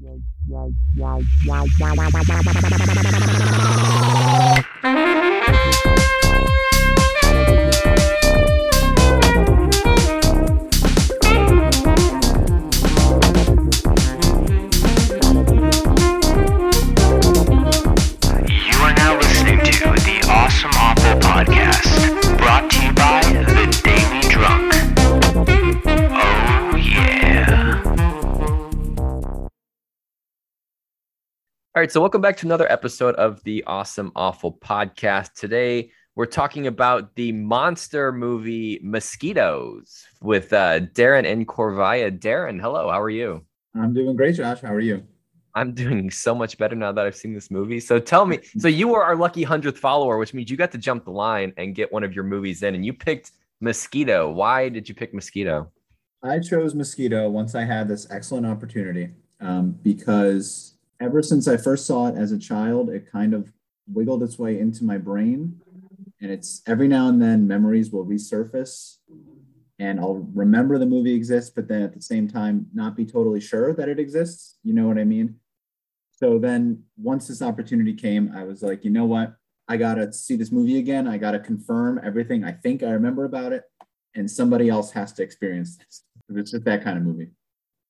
You are now listening to the Awesome Awful Podcast, brought to you by The Daily Drunk. Oh, yeah. All right, so welcome back to another episode of the Awesome Awful Podcast. Today, we're talking about the monster movie Mosquitoes with uh, Darren and Corvaya. Darren, hello, how are you? I'm doing great, Josh. How are you? I'm doing so much better now that I've seen this movie. So tell me, so you were our lucky 100th follower, which means you got to jump the line and get one of your movies in, and you picked Mosquito. Why did you pick Mosquito? I chose Mosquito once I had this excellent opportunity um, because ever since I first saw it as a child, it kind of wiggled its way into my brain. And it's every now and then memories will resurface and I'll remember the movie exists, but then at the same time, not be totally sure that it exists. You know what I mean? So then once this opportunity came, I was like, you know what? I got to see this movie again. I got to confirm everything I think I remember about it. And somebody else has to experience this. It's just that kind of movie.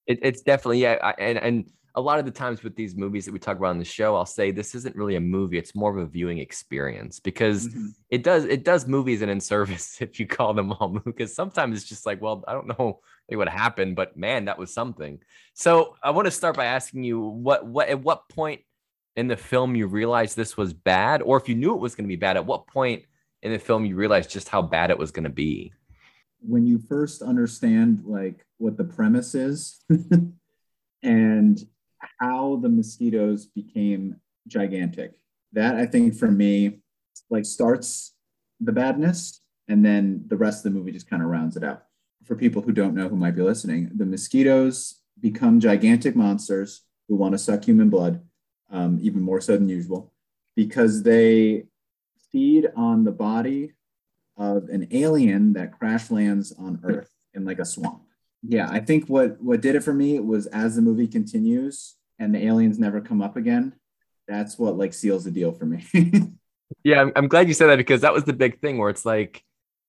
It, it's definitely yeah, I, and and a lot of the times with these movies that we talk about on the show, I'll say this isn't really a movie; it's more of a viewing experience because Mhm. it does it does movies an in service if you call them all movies. Because sometimes it's just like, well, I don't know what happened, but man, that was something. So I want to start by asking you what what at what point in the film you realized this was bad, or if you knew it was going to be bad, at what point in the film you realized just how bad it was going to be? when you first understand like what the premise is and how the mosquitoes became gigantic that i think for me like starts the badness and then the rest of the movie just kind of rounds it out for people who don't know who might be listening the mosquitoes become gigantic monsters who want to suck human blood um, even more so than usual because they feed on the body of an alien that crash lands on Earth in like a swamp. Yeah, I think what what did it for me was as the movie continues and the aliens never come up again. That's what like seals the deal for me. Yeah, I'm, I'm glad you said that because that was the big thing where it's like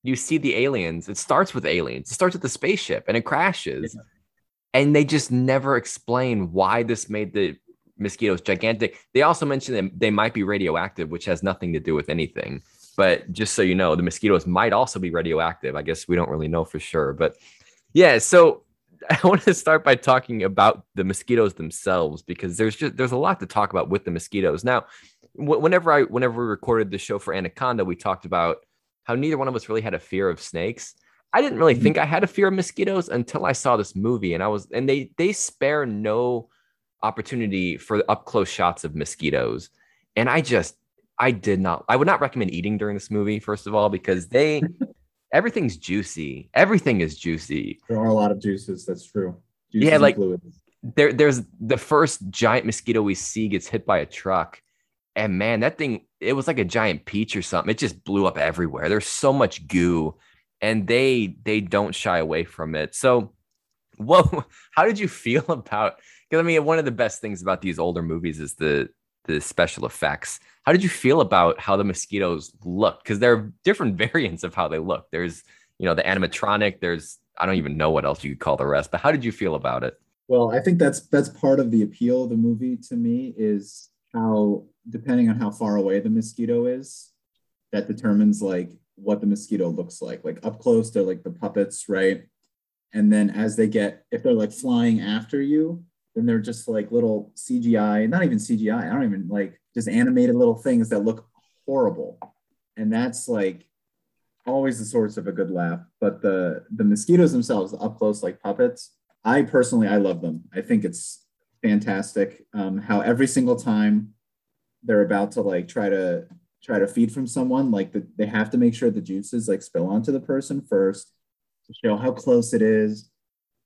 you see the aliens. It starts with aliens. It starts with the spaceship and it crashes, and they just never explain why this made the mosquitoes gigantic. They also mentioned that they might be radioactive, which has nothing to do with anything. But just so you know, the mosquitoes might also be radioactive. I guess we don't really know for sure, but yeah. So I want to start by talking about the mosquitoes themselves because there's just there's a lot to talk about with the mosquitoes. Now, wh- whenever I whenever we recorded the show for Anaconda, we talked about how neither one of us really had a fear of snakes. I didn't really think I had a fear of mosquitoes until I saw this movie, and I was and they they spare no opportunity for up close shots of mosquitoes, and I just I did not I would not recommend eating during this movie first of all because they everything's juicy. Everything is juicy. There are a lot of juices, that's true. Juices Yeah, like- there there's the first giant mosquito we see gets hit by a truck and man that thing it was like a giant peach or something. It just blew up everywhere. There's so much goo and they they don't shy away from it. So whoa how did you feel about because i mean one of the best things about these older movies is the the special effects how did you feel about how the mosquitoes look because there are different variants of how they look there's you know the animatronic there's i don't even know what else you could call the rest but how did you feel about it Well, I think that's that's part of the appeal of the movie to me is how depending on how far away the mosquito is, that determines like what the mosquito looks like. Like up close, they're like the puppets, right? And then as they get, if they're like flying after you, then they're just like little CGI, not even CGI, I don't even like just animated little things that look horrible. And that's like always the source of a good laugh. But the the mosquitoes themselves, up close like puppets, I personally I love them. I think it's fantastic. Um, how every single time they're about to like try to try to feed from someone, like the, they have to make sure the juices like spill onto the person first to show how close it is.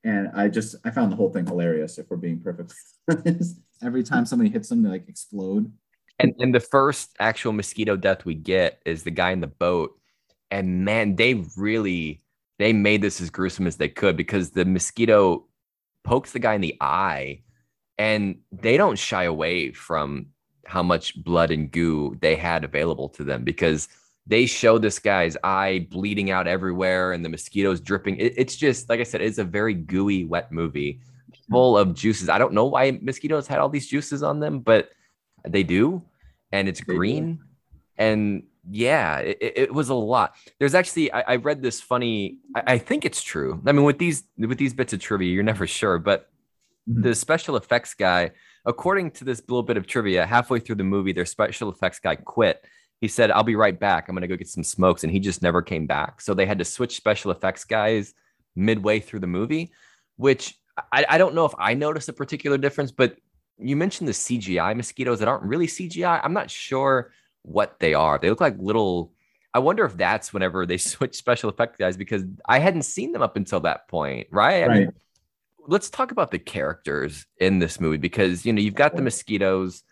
And I just I found the whole thing hilarious. If we're being perfect, every time somebody hits them, they like explode. And and the first actual mosquito death we get is the guy in the boat. And man, they really they made this as gruesome as they could because the mosquito pokes the guy in the eye and they don't shy away from how much blood and goo they had available to them because they show this guy's eye bleeding out everywhere and the mosquitoes dripping. It, it's just like I said, it's a very gooey, wet movie full of juices. I don't know why mosquitoes had all these juices on them, but they do, and it's They do. green. And yeah, it, it was a lot. There's actually I, I read this funny. I, I think it's true. I mean, with these with these bits of trivia, you're never sure, but Mhm. the special effects guy, according to this little bit of trivia, halfway through the movie, their special effects guy quit. He said, I'll be right back. I'm going to go get some smokes. And he just never came back. So they had to switch special effects guys midway through the movie, which I, I don't know if I noticed a particular difference, but you mentioned the CGI mosquitoes that aren't really CGI. I'm not sure what they are. They look like little. I wonder if that's whenever they switch special effects guys because I hadn't seen them up until that point, right? I mean, Right. let's talk about the characters in this movie because you know you've got the mosquitoes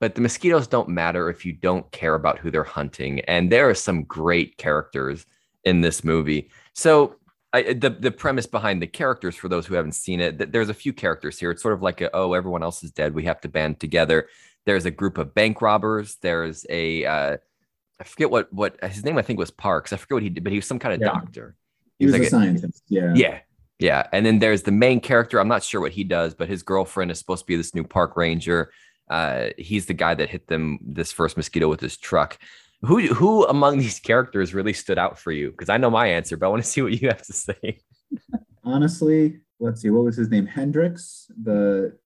but the mosquitoes don't matter if you don't care about who they're hunting and there are some great characters in this movie so I, the, the premise behind the characters for those who haven't seen it th- there's a few characters here it's sort of like a, oh everyone else is dead we have to band together there's a group of bank robbers there's a uh, i forget what what his name i think was parks i forget what he did but he was some kind of Yeah. doctor He was like a a- scientist. Yeah. yeah. Yeah. And then there's the main character. I'm not sure what he does, but his girlfriend is supposed to be this new park ranger. Uh, he's the guy that hit them this first mosquito with his truck. Who who among these characters really stood out for you? Because I know my answer, but I want to see what you have to say. honestly, let's see, what was his name? Hendrix, the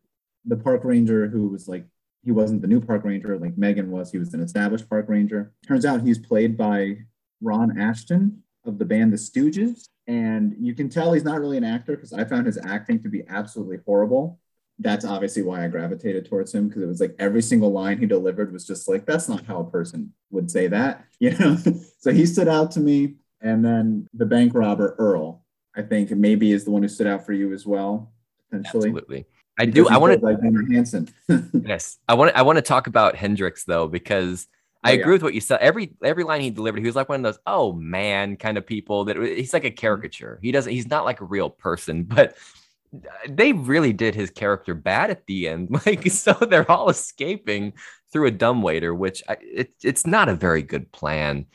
the park ranger who was like he wasn't the new park ranger like Megan was. He was an established park ranger. Turns out he's played by Ron Asheton of the band The Stooges, and you can tell he's not really an actor because I found his acting to be absolutely horrible. That's obviously why I gravitated towards him because it was like every single line he delivered was just like that's not how a person would say that, you know. so he stood out to me, and then the bank robber Earl. I think maybe is the one who stood out for you as well, potentially. Absolutely. I Because do. I want to by Hansen. Yes, I want I want to talk about Hendrix though because oh, I Oh, agree yeah. with what you said. Every every line he delivered, he was like one of those oh man kind of people that he's like a mm-hmm. caricature. He doesn't. He's not like a real person, but they really did his character bad at the end. Like so, they're all escaping through a dumbwaiter, which I, it, it's not a very good plan.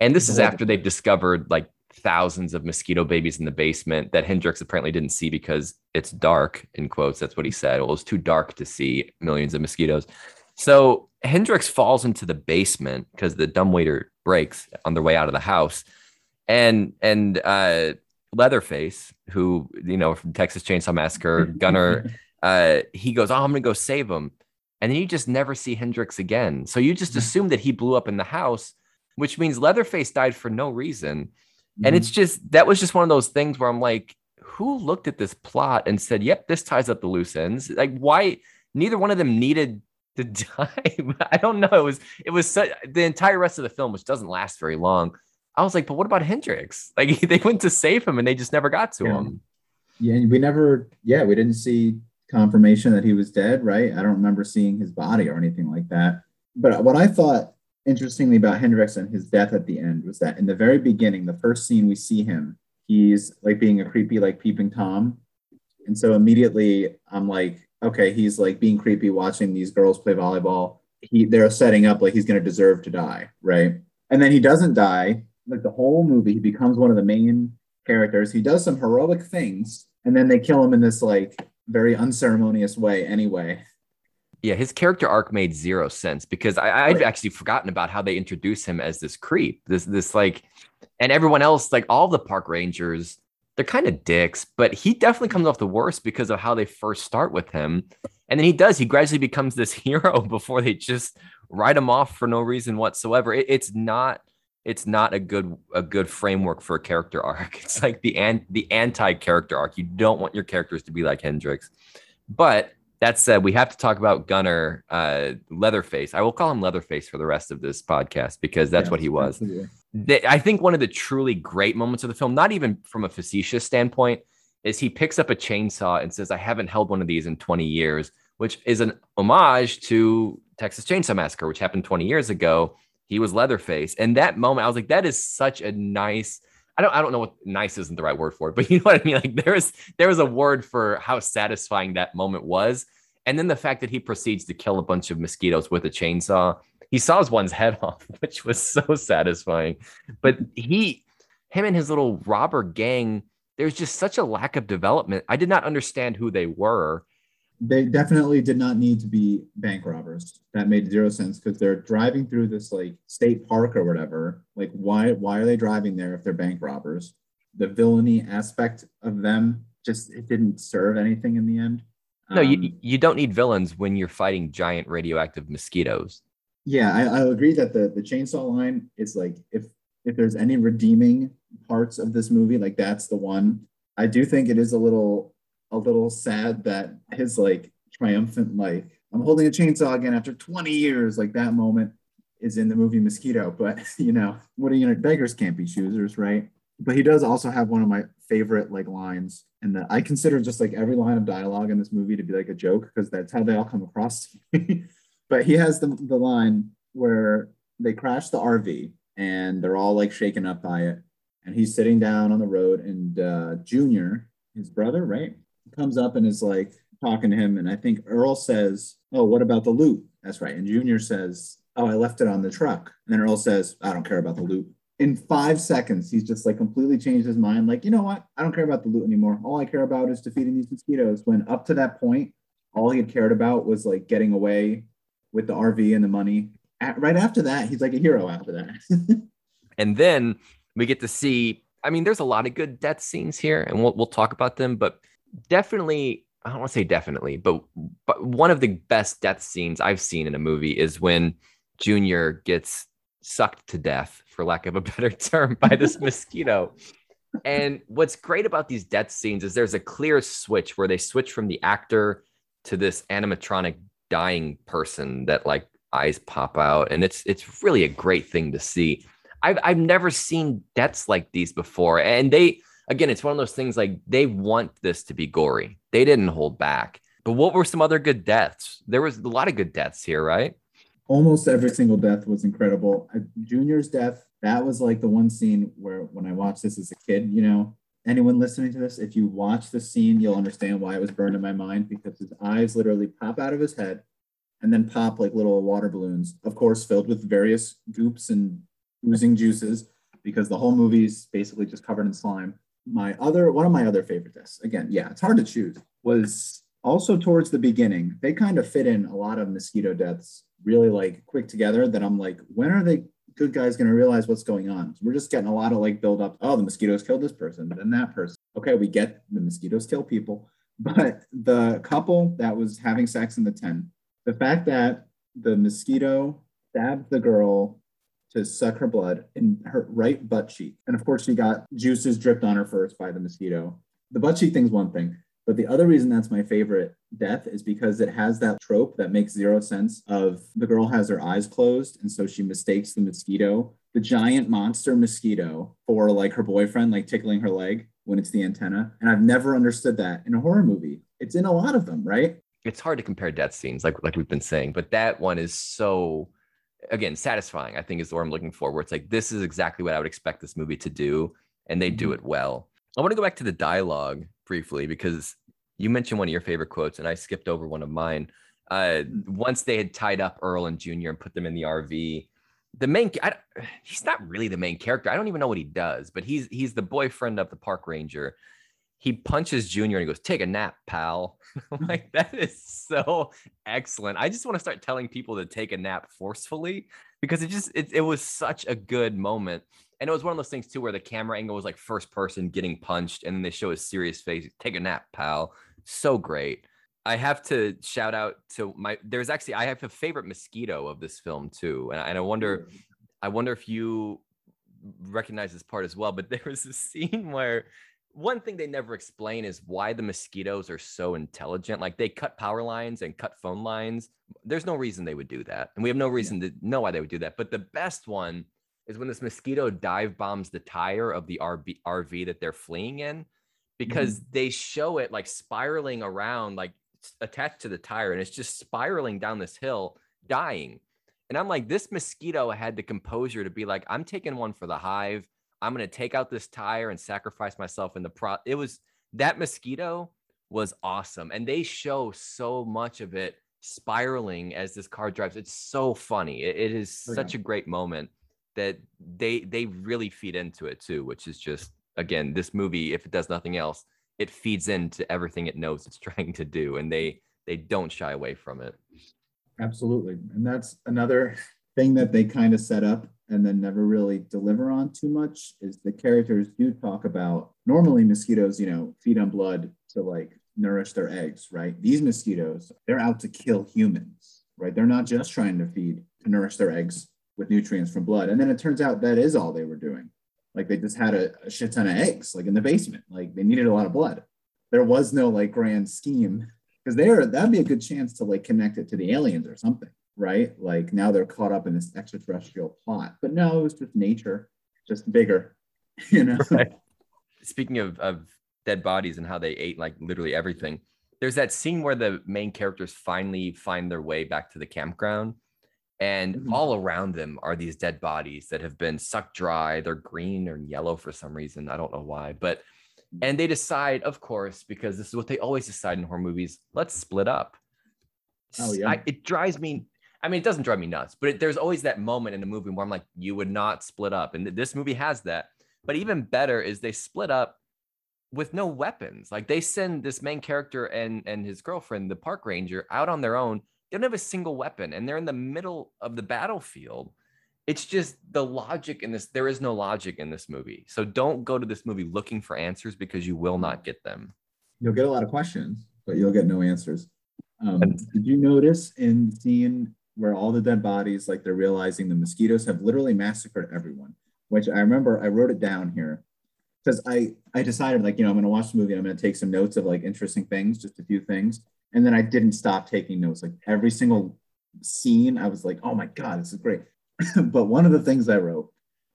And this is after they've discovered like thousands of mosquito babies in the basement that Hendrix apparently didn't see because it's dark, in quotes. That's what he said. Well, it was too dark to see millions of mosquitoes. So Hendrix falls into the basement because the dumbwaiter breaks on their way out of the house. And and uh Leatherface, who you know from Texas Chainsaw Massacre, Gunnar, uh, he goes, Oh, I'm gonna go save him. And then you just never see Hendrix again. So you just assume that he blew up in the house, which means Leatherface died for no reason. And Mhm. it's just that was just one of those things where I'm like, who looked at this plot and said, "Yep, this ties up the loose ends"? Like, why? Neither one of them needed to die. I don't know. It was it was such, the entire rest of the film, which doesn't last very long. I was like, but what about Hendrix? Like, they went to save him and they just never got to Yeah. him. yeah, and we never, yeah, we didn't see confirmation that he was dead, right? I don't remember seeing his body or anything like that. But what I thought interestingly about Hendrix and his death at the end was that in the very beginning, the first scene we see him, he's like being a creepy, like peeping Tom. And so immediately I'm like, okay, he's like being creepy watching these girls play volleyball. He they're setting up like he's gonna deserve to die, right? And then he doesn't die. Like the whole movie, he becomes one of the main characters. He does some heroic things, and then they kill him in this like very unceremonious way anyway. Yeah, his character arc made zero sense because I, I'd actually forgotten about how they introduce him as this creep, this this like, and everyone else, like all the park rangers, they're kind of dicks, but he definitely comes off the worst because of how they first start with him, and then he does. He gradually becomes this hero before they just write him off for no reason whatsoever. It, it's not. It's not a good a good framework for a character arc. It's like the an, the anti character arc. You don't want your characters to be like Hendrix, but that said, we have to talk about Gunnar uh, Leatherface. I will call him Leatherface for the rest of this podcast because that's Yes, what he was. I think one of the truly great moments of the film, not even from a facetious standpoint, is he picks up a chainsaw and says, I haven't held one of these in 20 years, which is an homage to Texas Chainsaw Massacre, which happened 20 years ago. He was Leatherface. And that moment, I was like, that is such a nice. I don't I don't know what nice isn't the right word for it, but you know what I mean? Like there is there was a word for how satisfying that moment was. And then the fact that he proceeds to kill a bunch of mosquitoes with a chainsaw. He saws one's head off, which was so satisfying. But he, him and his little robber gang, there's just such a lack of development. I did not understand who they were. They definitely did not need to be bank robbers. That made zero sense because they're driving through this like state park or whatever. Like, why why are they driving there if they're bank robbers? The villainy aspect of them just it didn't serve anything in the end. No, you Um, you don't need villains when you're fighting giant radioactive mosquitoes. yeah, I, I agree that the the chainsaw line is like if if there's any redeeming parts of this movie, like that's the one. I do think it is a little a little sad that his like triumphant like I'm holding a chainsaw again after 20 years, like that moment is in the movie Mosquito. But you know, what are you gonna beggars can't be choosers, right? But he does also have one of my favorite like lines, and that I consider just like every line of dialogue in this movie to be like a joke because that's how they all come across to me. but he has the, the line where they crash the RV and they're all like shaken up by it. And he's sitting down on the road, and uh, Junior, his brother, right, comes up and is like talking to him. And I think Earl says, Oh, what about the loot? That's right. And Junior says, Oh, I left it on the truck. And then Earl says, I don't care about the loot. In five seconds, he's just like completely changed his mind. Like, you know what? I don't care about the loot anymore. All I care about is defeating these mosquitoes. When up to that point, all he had cared about was like getting away with the RV and the money. At, right after that, he's like a hero after that. And then we get to see, I mean, there's a lot of good death scenes here, and we'll we'll talk about them, but definitely, I don't want to say definitely, but but one of the best death scenes I've seen in a movie is when Junior gets sucked to death, for lack of a better term, by this mosquito. And what's great about these death scenes is there's a clear switch where they switch from the actor to this animatronic dying person that like eyes pop out, and it's it's really a great thing to see. I've I've never seen deaths like these before, and they again, it's one of those things like they want this to be gory. They didn't hold back. But what were some other good deaths? There was a lot of good deaths here, right? Almost every single death was incredible. Junior's death, that was like the one scene where when I watched this as a kid, you know, anyone listening to this, if you watch the scene, you'll understand why it was burned in my mind because his eyes literally pop out of his head and then pop like little water balloons, of course, filled with various goops and oozing juices because the whole movie's basically just covered in slime. My other, one of my other favorite deaths, again, yeah, it's hard to choose, was also towards the beginning. They kind of fit in a lot of mosquito deaths really like quick together that I'm like, when are they good guys going to realize what's going on? We're just getting a lot of like build up. Oh, the mosquitoes killed this person, then that person. Okay, we get the mosquitoes kill people, but the couple that was having sex in the tent, the fact that the mosquito stabbed the girl to suck her blood in her right butt cheek, and of course she got juices dripped on her first by the mosquito. The butt cheek thing's one thing, but the other reason that's my favorite death is because it has that trope that makes zero sense of the girl has her eyes closed and so she mistakes the mosquito, the giant monster mosquito for like her boyfriend like tickling her leg when it's the antenna. And I've never understood that in a horror movie. It's in a lot of them, right? It's hard to compare death scenes, like like we've been saying, but that one is so again satisfying. I think is the word I'm looking for. Where it's like this is exactly what I would expect this movie to do, and they do Mhm. it well. I want to go back to the dialogue briefly because you mentioned one of your favorite quotes, and I skipped over one of mine. Uh, once they had tied up Earl and Junior and put them in the RV, the main I, he's not really the main character. I don't even know what he does, but he's he's the boyfriend of the park ranger. He punches Junior and he goes, "Take a nap, pal." I'm like that is so excellent. I just want to start telling people to take a nap forcefully because it just it, it was such a good moment. And it was one of those things too where the camera angle was like first person getting punched and then they show his serious face. Take a nap, pal. So great. I have to shout out to my there's actually I have a favorite mosquito of this film too. And I, and I wonder I wonder if you recognize this part as well, but there was a scene where one thing they never explain is why the mosquitoes are so intelligent. Like they cut power lines and cut phone lines. There's no reason they would do that. And we have no reason to know why they would do that. But the best one is when this mosquito dive bombs the tire of the RV, RV that they're fleeing in because mm-hmm. they show it like spiraling around, like attached to the tire, and it's just spiraling down this hill, dying. And I'm like, this mosquito had the composure to be like, I'm taking one for the hive. I'm gonna take out this tire and sacrifice myself in the pro. It was that mosquito was awesome. And they show so much of it spiraling as this car drives. It's so funny. it, it is Oh, such a great moment that they they really feed into it too, which is just again, this movie, if it does nothing else, it feeds into everything it knows it's trying to do. And they they don't shy away from it. Absolutely. And that's another thing that they kind of set up and then never really deliver on too much is the characters do talk about normally mosquitoes, you know, feed on blood to like nourish their eggs, right? These mosquitoes, they're out to kill humans, right? They're not just trying to feed to nourish their eggs with nutrients from blood. And then it turns out that is all they were doing. Like they just had a, a shit ton of eggs, like in the basement. Like they needed a lot of blood. There was no like grand scheme because there that'd be a good chance to like connect it to the aliens or something, right? Like now they're caught up in this extraterrestrial plot, but no, it was just nature, just bigger, you know. Right. Speaking of, of dead bodies and how they ate like literally everything, there's that scene where the main characters finally find their way back to the campground. And Mhm. all around them are these dead bodies that have been sucked dry. They're green or yellow for some reason. I don't know why. But, and they decide, of course, because this is what they always decide in horror movies let's split up. Oh, yeah. I- it drives me. I mean, it doesn't drive me nuts, but it, there's always that moment in the movie where I'm like, you would not split up. And th- this movie has that. But even better is they split up with no weapons. Like they send this main character and and his girlfriend, the park ranger, out on their own. They don't have a single weapon, and they're in the middle of the battlefield. It's just the logic in this. There is no logic in this movie. So don't go to this movie looking for answers because you will not get them. You'll get a lot of questions, but you'll get no answers. Um, did you notice in the scene where all the dead bodies, like they're realizing the mosquitoes have literally massacred everyone? Which I remember I wrote it down here because I I decided like you know I'm going to watch the movie and I'm going to take some notes of like interesting things, just a few things, and then I didn't stop taking notes. Like every single scene, I was like, oh my god, this is great. but one of the things I wrote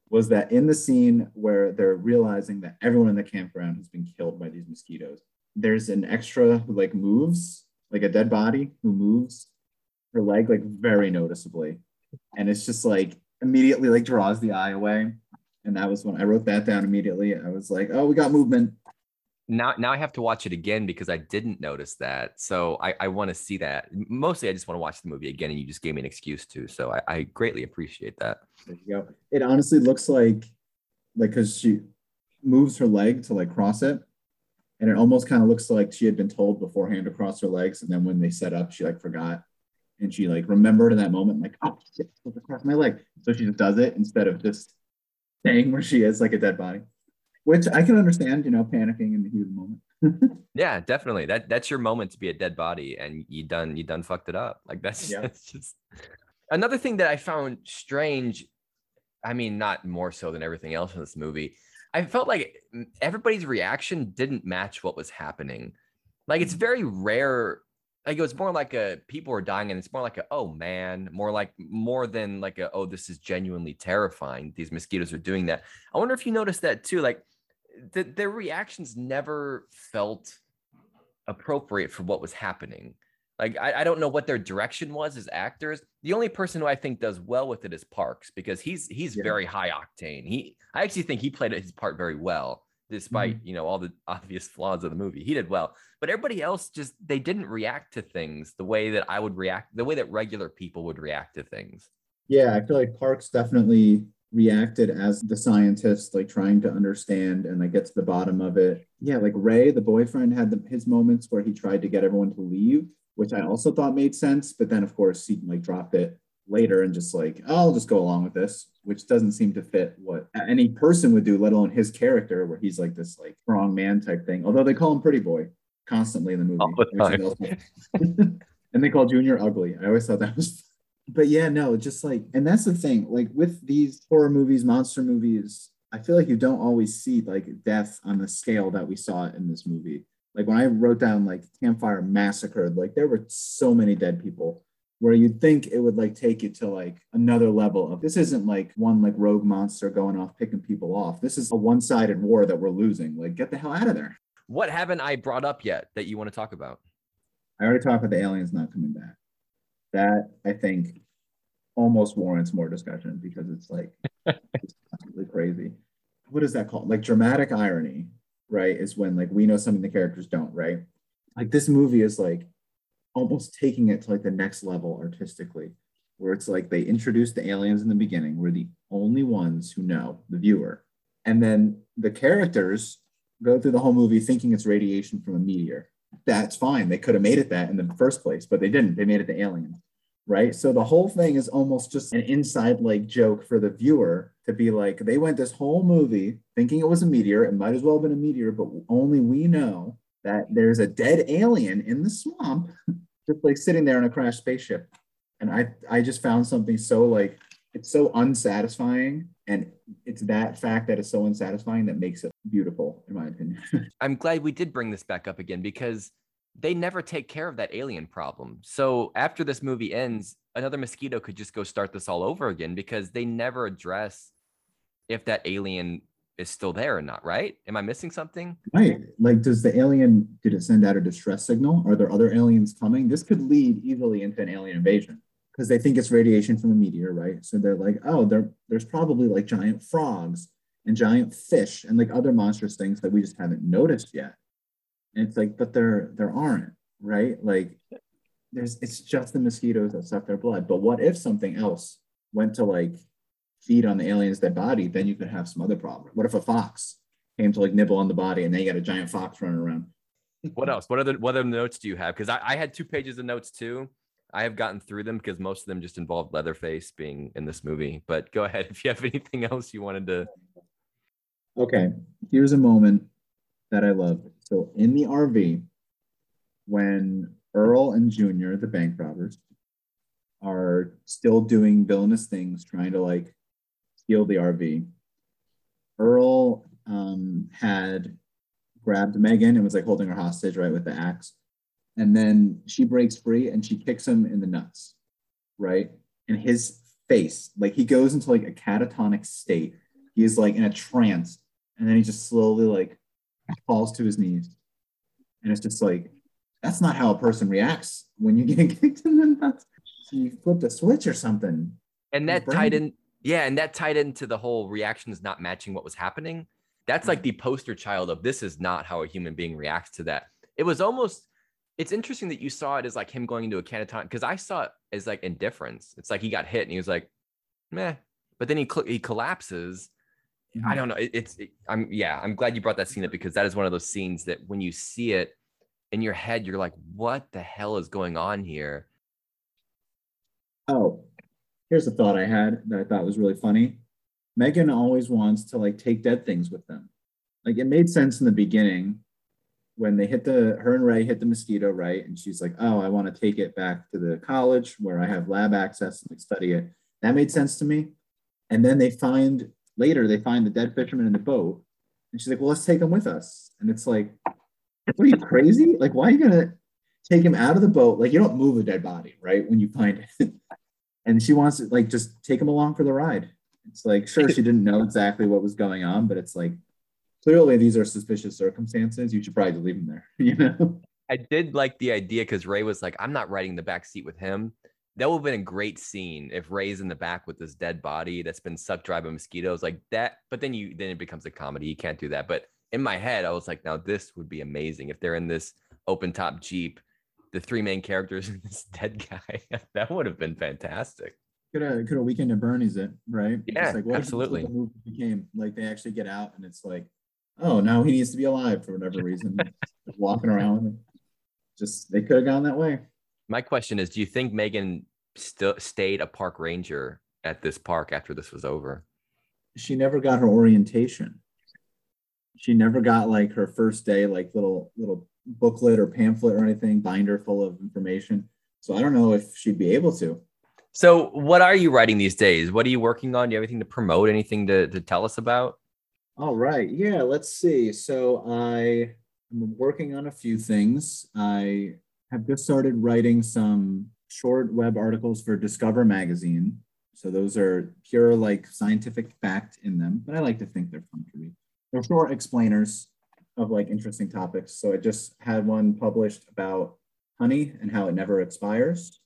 was that in the scene where they're realizing that everyone in the campground has been killed by these mosquitoes, there's an extra who like moves, like a dead body who moves her leg like very noticeably. And it's just like immediately like draws the eye away. And that was when I wrote that down immediately. I was like, oh, we got movement. Now, now I have to watch it again because I didn't notice that. So I, I want to see that. Mostly, I just want to watch the movie again, and you just gave me an excuse to. So I, I greatly appreciate that. There you go. It honestly looks like like because she moves her leg to like cross it. And it almost kind of looks like she had been told beforehand to cross her legs. And then when they set up, she like forgot. And she like remembered in that moment, like, oh shit, I supposed to cross my leg. So she just does it instead of just staying where she is like a dead body. Which I can understand, you know, panicking in the heat of the moment. Yeah, definitely. That that's your moment to be a dead body, and you done you done fucked it up. Like that's, Yeah. that's just another thing that I found strange. I mean, not more so than everything else in this movie. I felt like everybody's reaction didn't match what was happening. Like it's mm. very rare. Like it was more like a people were dying, and it's more like a oh man, more like more than like a oh this is genuinely terrifying. These mosquitoes are doing that. I wonder if you noticed that too. Like the, their reactions never felt appropriate for what was happening. Like I, I don't know what their direction was as actors. The only person who I think does well with it is Parks because he's he's Yeah. very high octane. He I actually think he played his part very well, despite Mm-hmm. you know all the obvious flaws of the movie. He did well, but everybody else just they didn't react to things the way that I would react, the way that regular people would react to things. Yeah, I feel like Parks definitely reacted as the scientist, like trying to understand and like get to the bottom of it. Yeah, like Ray, the boyfriend, had the, his moments where he tried to get everyone to leave, which I also thought made sense. But then, of course, he like dropped it later and just like, I'll just go along with this, which doesn't seem to fit what any person would do, let alone his character, where he's like this like strong man type thing. Although they call him Pretty Boy constantly in the movie. The and they call Junior ugly. I always thought that was but yeah, no, just like, and that's the thing, like with these horror movies, monster movies, I feel like you don't always see like death on the scale that we saw in this movie. Like when I wrote down like Campfire Massacred, like there were so many dead people where you'd think it would like take you to like another level of this isn't like one like rogue monster going off picking people off. This is a one-sided war that we're losing. Like get the hell out of there. What haven't I brought up yet that you want to talk about? I already talked about the aliens not coming back. That I think almost warrants more discussion because it's like it's absolutely crazy. What is that called? Like dramatic irony, right? Is when like we know something the characters don't, right? like this movie is like almost taking it to like the next level artistically, where it's like they introduce the aliens in the beginning. We're the only ones who know, the viewer. And then the characters go through the whole movie thinking it's radiation from a meteor. That's fine. They could have made it that in the first place, but they didn't. They made it the alien. Right. So the whole thing is almost just an inside like joke for the viewer to be like, they went this whole movie thinking it was a meteor. It might as well have been a meteor, but only we know that there's a dead alien in the swamp, just like sitting there in a crashed spaceship. And I, I just found something so like it's so unsatisfying and it's that fact that it's so unsatisfying that makes it beautiful in my opinion I'm glad we did bring this back up again because they never take care of that alien problem. So after this movie ends, another mosquito could just go start this all over again because they never address if that alien is still there or not, right? Am I missing something? right like does the alien did it send out a distress signal? Are there other aliens coming? This could lead easily into an alien invasion because they think it's radiation from a meteor right? So they're like oh there, there's probably like giant frogs and giant fish and like other monstrous things that we just haven't noticed yet. And it's like but there there aren't right? Like there's it's just the mosquitoes that suck their blood. But what if something else went to like feed on the alien's dead body then you could have some other problem what if a fox came to like nibble on the body and then you got a giant fox running around What else? What other what other notes do you have? Because I, I had two pages of notes too. I have gotten through them because most of them just involved Leatherface being in this movie. But go ahead if you have anything else you wanted to. Okay, here's a moment that I love. So in the RV, when Earl and Junior, the bank robbers, are still doing villainous things, trying to like steal the RV, Earl um, had grabbed Megan and was like holding her hostage, right, with the axe. And then she breaks free and she kicks him in the nuts, right? And his face, like he goes into like a catatonic state. He's like in a trance. And then he just slowly like falls to his knees. And it's just like, that's not how a person reacts when you get kicked in the nuts. She flipped a switch or something. And that tied in, yeah, and that tied into the whole reactions not matching what was happening. That's like mm-hmm. the poster child of this is not how a human being reacts to that. It was almost, it's interesting that you saw it as like him going into a catatonic because I saw it as like indifference. It's like he got hit and he was like, meh, but then he cl- he collapses. I mm-hmm. don't know. It, it's it- I'm yeah. I'm glad you brought that scene up because that is one of those scenes that when you see it in your head, you're like, what the hell is going on here? Oh, here's a thought I had that I thought was really funny. Megan always wants to like take dead things with them. Like it made sense in the beginning when they hit the her and Ray hit the mosquito, right? And she's like, Oh, I want to take it back to the college where I have lab access and study it. That made sense to me. And then they find later they find the dead fisherman in the boat. And she's like, Well, let's take him with us. And it's like, what are you crazy? Like, why are you gonna take him out of the boat? Like, you don't move a dead body, right? When you find it. and she wants to like just take him along for the ride. It's like, sure, she didn't know exactly what was going on, but it's like clearly these are suspicious circumstances. You should probably leave him there, you know? I did like the idea because Ray was like, I'm not riding the back seat with him. That would have been a great scene if Ray's in the back with this dead body that's been sucked dry by mosquitoes like that. But then you then it becomes a comedy. You can't do that. But in my head, I was like, now this would be amazing if they're in this open top Jeep, the three main characters and this dead guy. that would have been fantastic. Could have could have weekend at Bernie's it, right? Yeah, like, what if that's what absolutely. the became like they actually get out and it's like, oh, now he needs to be alive for whatever reason, walking around. Just they could have gone that way. My question is, do you think Megan still stayed a park ranger at this park after this was over? she never got her orientation. She never got like her first day, like little little booklet or pamphlet or anything, binder full of information. So I don't know if she'd be able to. So, what are you writing these days? What are you working on? Do you have anything to promote? Anything to, to tell us about? All right. Yeah, let's see. So I am working on a few things. I have just started writing some short web articles for Discover magazine. So those are pure like scientific fact in them, but I like to think they're fun to read. They're short explainers of like interesting topics. So I just had one published about honey and how it never expires.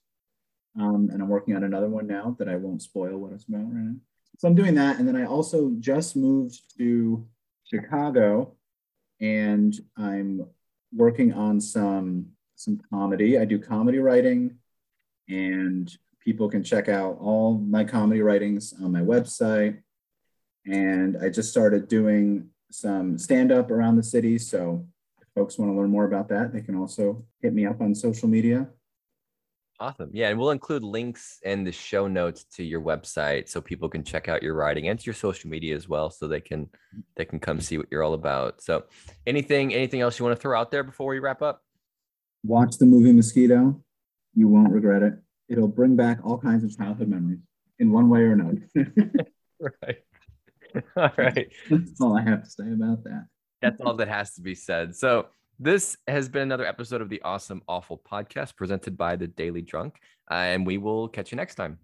Um, and I'm working on another one now that I won't spoil what it's about right now. So I'm doing that. And then I also just moved to Chicago and I'm working on some some comedy. I do comedy writing, and people can check out all my comedy writings on my website. And I just started doing some stand up around the city. So if folks want to learn more about that, they can also hit me up on social media. Awesome. Yeah. And we'll include links in the show notes to your website so people can check out your writing and to your social media as well so they can they can come see what you're all about. So anything anything else you want to throw out there before we wrap up? Watch the movie Mosquito. You won't regret it. It'll bring back all kinds of childhood memories in one way or another. right. All right. That's all I have to say about that. That's all that has to be said. So this has been another episode of the Awesome Awful podcast presented by the Daily Drunk, uh, and we will catch you next time.